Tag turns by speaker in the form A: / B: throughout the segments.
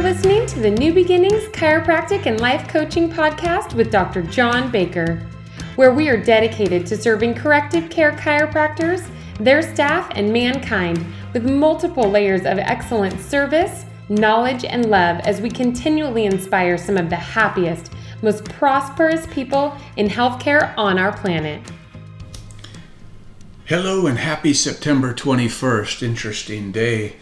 A: You're listening to the New Beginnings Chiropractic and Life Coaching Podcast with Dr. John Baker, where we are dedicated to serving corrective care chiropractors, their staff, and mankind with multiple layers of excellent service, knowledge, and love as we continually inspire some of the happiest, most prosperous people in healthcare on our planet.
B: Hello and happy September 21st. Interesting day.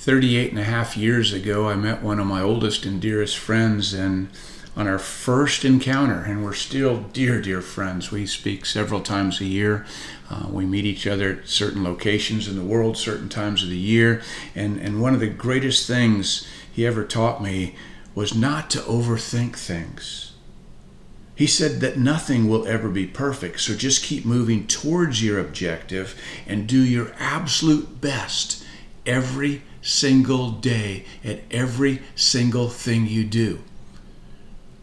B: 38 and a half years ago, I met one of my oldest and dearest friends, and on our first encounter, and we're still dear, dear friends. We speak several times a year. Uh, we meet each other at certain locations in the world, certain times of the year. And, and one of the greatest things he ever taught me was not to overthink things. He said that nothing will ever be perfect, so just keep moving towards your objective and do your absolute best every single day at every single thing you do.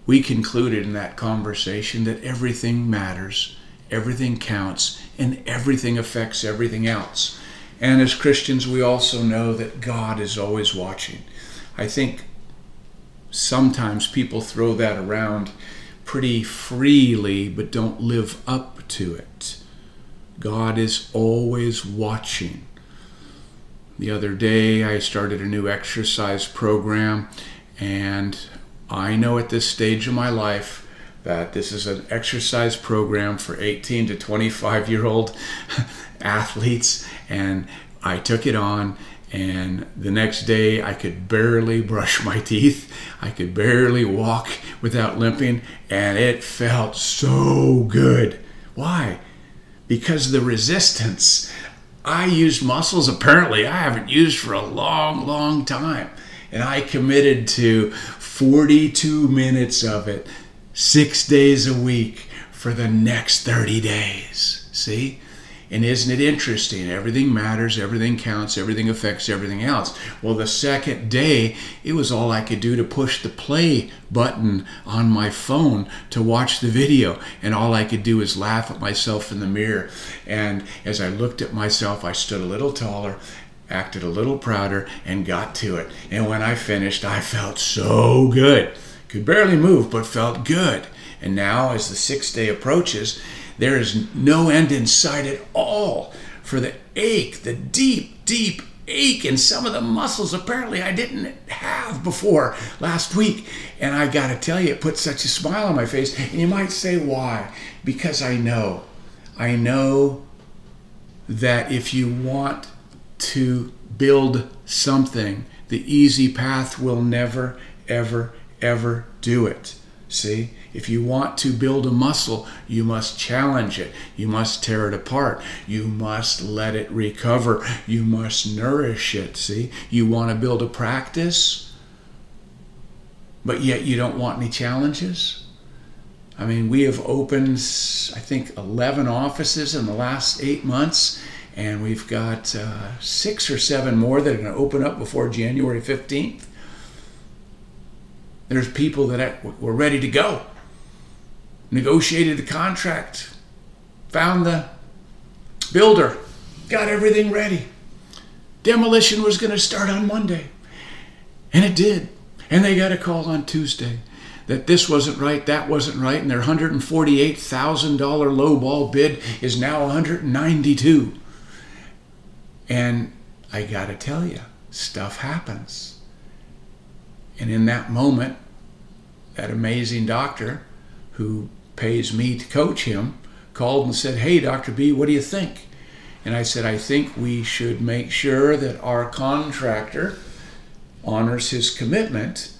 B: We concluded in that conversation that everything matters, everything counts, and everything affects everything else. And as Christians, we also know that God is always watching. I think sometimes people throw that around pretty freely but don't live up to it. God is always watching. The other day, I started a new exercise program, and I know at this stage of my life that this is an exercise program for 18 to 25 year old athletes, and I took it on. And the next day, I could barely brush my teeth. I could barely walk without limping, and it felt so good. Why? Because the resistance I used muscles apparently I haven't used for a long, long time. And I committed to 42 minutes of it, six days a week for the next 30 days. See? And isn't it interesting? Everything matters, everything counts, everything affects everything else. Well, the second day, it was all I could do to push the play button on my phone to watch the video. And all I could do was laugh at myself in the mirror. And as I looked at myself, I stood a little taller acted a little prouder and got to it. And when I finished, I felt so good. Could barely move, but felt good. And now, as the sixth day approaches, there is no end in sight at all for the ache, the deep, deep ache in some of the muscles apparently I didn't have before last week. And I got to tell you, it put such a smile on my face. And you might say, why? Because I know, I know that if you want to build something, the easy path will never, ever, ever do it. See? If you want to build a muscle, you must challenge it. You must tear it apart. You must let it recover. You must nourish it. See? You want to build a practice, but yet you don't want any challenges? I mean, we have opened, I think, 11 offices in the last eight months, and we've got uh, six or seven more that are going to open up before January 15th. There's people that were ready to go, negotiated the contract, found the builder, got everything ready. Demolition was going to start on Monday, and it did. And they got a call on Tuesday that this wasn't right, that wasn't right, and their $148,000 low ball bid is now 192. And I got to tell you, stuff happens. And in that moment, that amazing doctor who pays me to coach him called and said, Hey, Dr. B, what do you think? And I said, I think we should make sure that our contractor honors his commitment.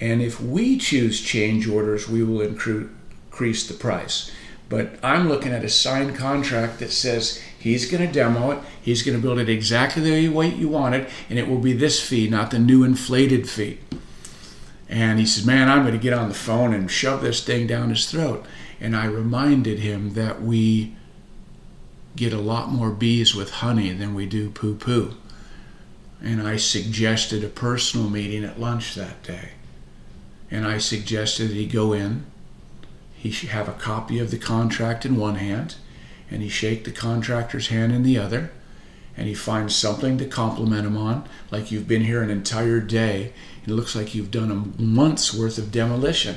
B: And if we choose change orders, we will increase the price. But I'm looking at a signed contract that says he's going to demo it, he's going to build it exactly the way you want it, and it will be this fee, not the new inflated fee. And he says, Man, I'm going to get on the phone and shove this thing down his throat. And I reminded him that we get a lot more bees with honey than we do poo poo. And I suggested a personal meeting at lunch that day. And I suggested that he go in, he should have a copy of the contract in one hand, and he shake the contractor's hand in the other, and he finds something to compliment him on, like you've been here an entire day, it looks like you've done a month's worth of demolition.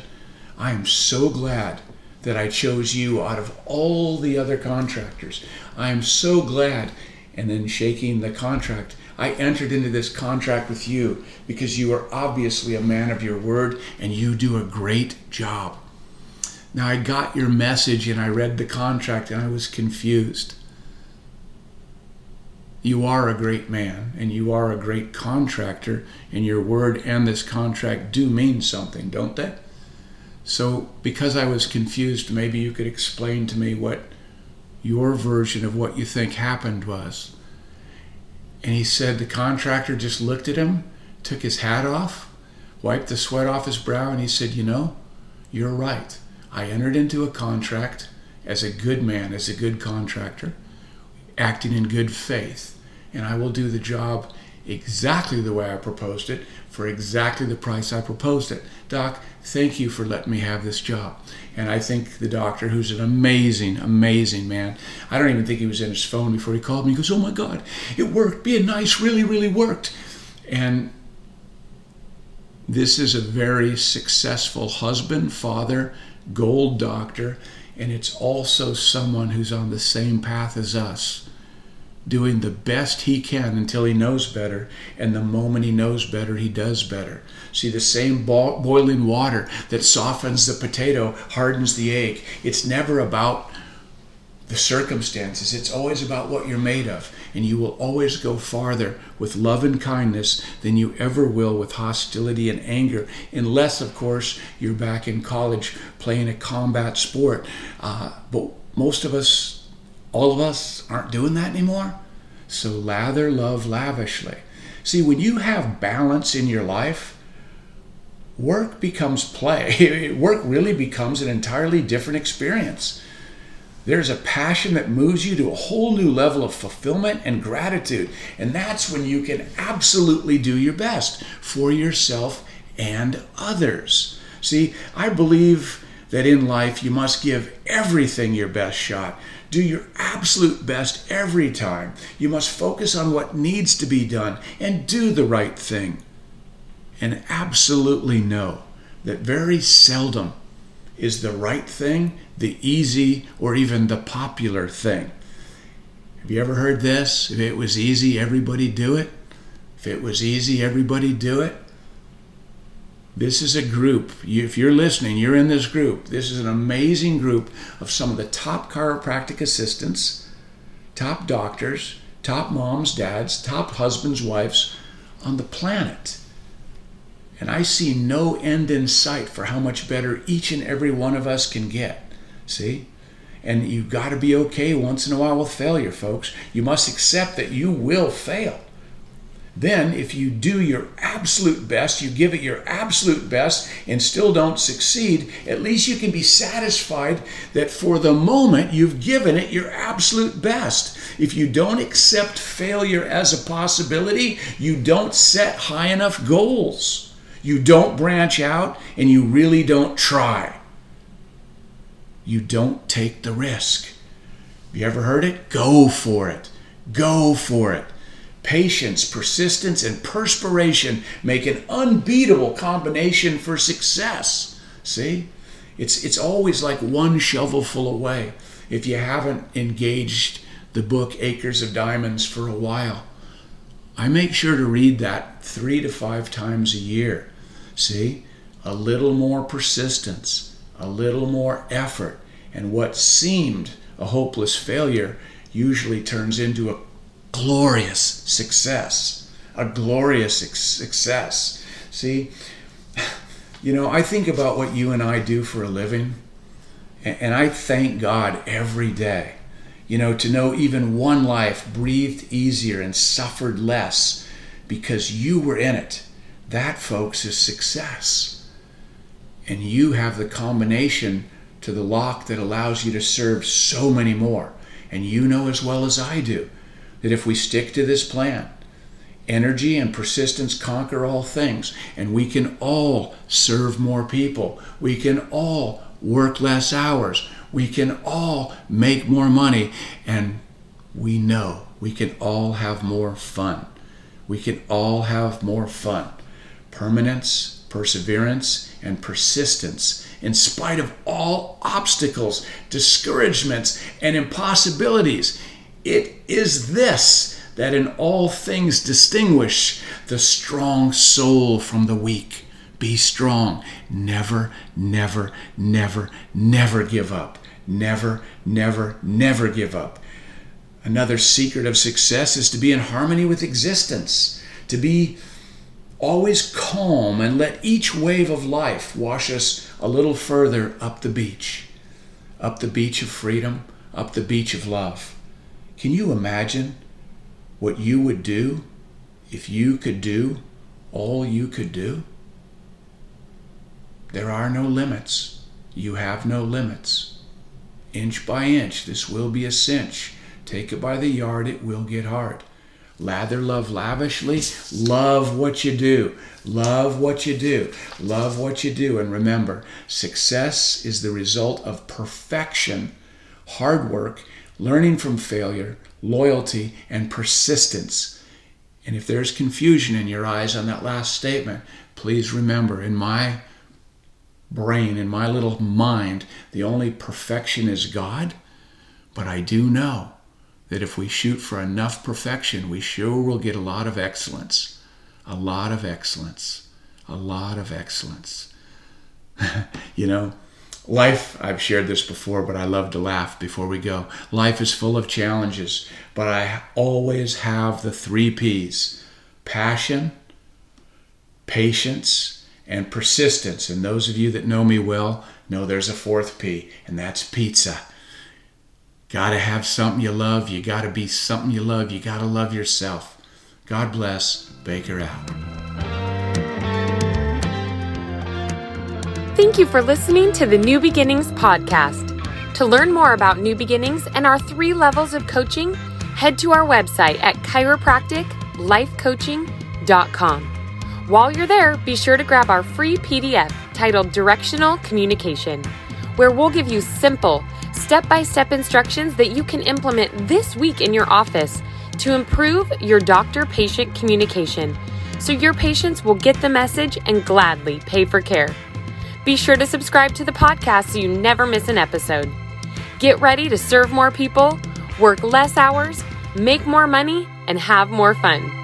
B: I am so glad that I chose you out of all the other contractors. I am so glad. And then shaking the contract, I entered into this contract with you because you are obviously a man of your word and you do a great job. Now, I got your message and I read the contract and I was confused. You are a great man and you are a great contractor, and your word and this contract do mean something, don't they? So, because I was confused, maybe you could explain to me what your version of what you think happened was. And he said the contractor just looked at him, took his hat off, wiped the sweat off his brow, and he said, You know, you're right. I entered into a contract as a good man, as a good contractor, acting in good faith, and I will do the job exactly the way I proposed it for exactly the price I proposed it. Doc, thank you for letting me have this job. And I think the doctor, who's an amazing, amazing man, I don't even think he was in his phone before he called me. He goes, Oh my God, it worked. Being nice really, really worked. And this is a very successful husband, father, gold doctor, and it's also someone who's on the same path as us doing the best he can until he knows better. And the moment he knows better, he does better. See, the same bo- boiling water that softens the potato hardens the egg. It's never about the circumstances, it's always about what you're made of. And you will always go farther with love and kindness than you ever will with hostility and anger, unless, of course, you're back in college playing a combat sport. Uh, but most of us all of us aren't doing that anymore. So lather love lavishly. See, when you have balance in your life, work becomes play. work really becomes an entirely different experience. There's a passion that moves you to a whole new level of fulfillment and gratitude. And that's when you can absolutely do your best for yourself and others. See, I believe that in life you must give everything your best shot do your absolute best every time. You must focus on what needs to be done and do the right thing. And absolutely know that very seldom is the right thing the easy or even the popular thing. Have you ever heard this? If it was easy, everybody do it. If it was easy, everybody do it. This is a group. if you're listening, you're in this group. This is an amazing group of some of the top chiropractic assistants, top doctors, top moms, dads, top husbands, wives on the planet. And I see no end in sight for how much better each and every one of us can get. See? And you've got to be okay once in a while with failure, folks. You must accept that you will fail. Then, if you do your absolute best, you give it your absolute best, and still don't succeed, at least you can be satisfied that for the moment you've given it your absolute best. If you don't accept failure as a possibility, you don't set high enough goals. You don't branch out, and you really don't try. You don't take the risk. You ever heard it? Go for it. Go for it. Patience, persistence, and perspiration make an unbeatable combination for success. See? It's, it's always like one shovelful away if you haven't engaged the book Acres of Diamonds for a while. I make sure to read that three to five times a year. See? A little more persistence, a little more effort, and what seemed a hopeless failure usually turns into a glorious success. A glorious success. See, you know, I think about what you and I do for a living, and I thank God every day. You know, to know even one life breathed easier and suffered less because you were in it. That, folks, is success. And you have the combination to the lock that allows you to serve so many more. And you know as well as I do that if we stick to this plan, energy and persistence conquer all things, and we can all serve more people. We can all work less hours. We can all make more money, and we know we can all have more fun. We can all have more fun. Permanence, perseverance, and persistence, in spite of all obstacles, discouragements, and impossibilities. It is this that in all things distinguish the strong soul from the weak. Be strong. Never, never, never, never give up. Never, never, never give up. Another secret of success is to be in harmony with existence, to be always calm and let each wave of life wash us a little further up the beach, up the beach of freedom, up the beach of love. Can you imagine what you would do if you could do all you could do? There are no limits. You have no limits. Inch by inch, this will be a cinch. Take it by the yard, it will get hard. Lather love lavishly. Love what you do. Love what you do. Love what you do. And remember, success is the result of perfection, hard work, learning from failure, loyalty, and persistence. And if there's confusion in your eyes on that last statement, please remember in my brain, in my little mind, the only perfection is God. But I do know that if we shoot for enough perfection, we sure will get a lot of excellence. A lot of excellence. A lot of excellence. you know, life, I've shared this before, but I love to laugh before we go. Life is full of challenges, but I always have the three P's passion, patience, and persistence. And those of you that know me well know there's a fourth P, and that's pizza. Got to have something you love. You got to be something you love. You got to love yourself. God bless. Baker out.
A: Thank you for listening to the New Beginnings podcast. To learn more about New Beginnings and our three levels of coaching, head to our website at chiropracticlifecoaching.com. While you're there, be sure to grab our free PDF titled Directional Communication, where we'll give you simple, step by step instructions that you can implement this week in your office to improve your doctor patient communication so your patients will get the message and gladly pay for care. Be sure to subscribe to the podcast so you never miss an episode. Get ready to serve more people, work less hours, make more money, and have more fun.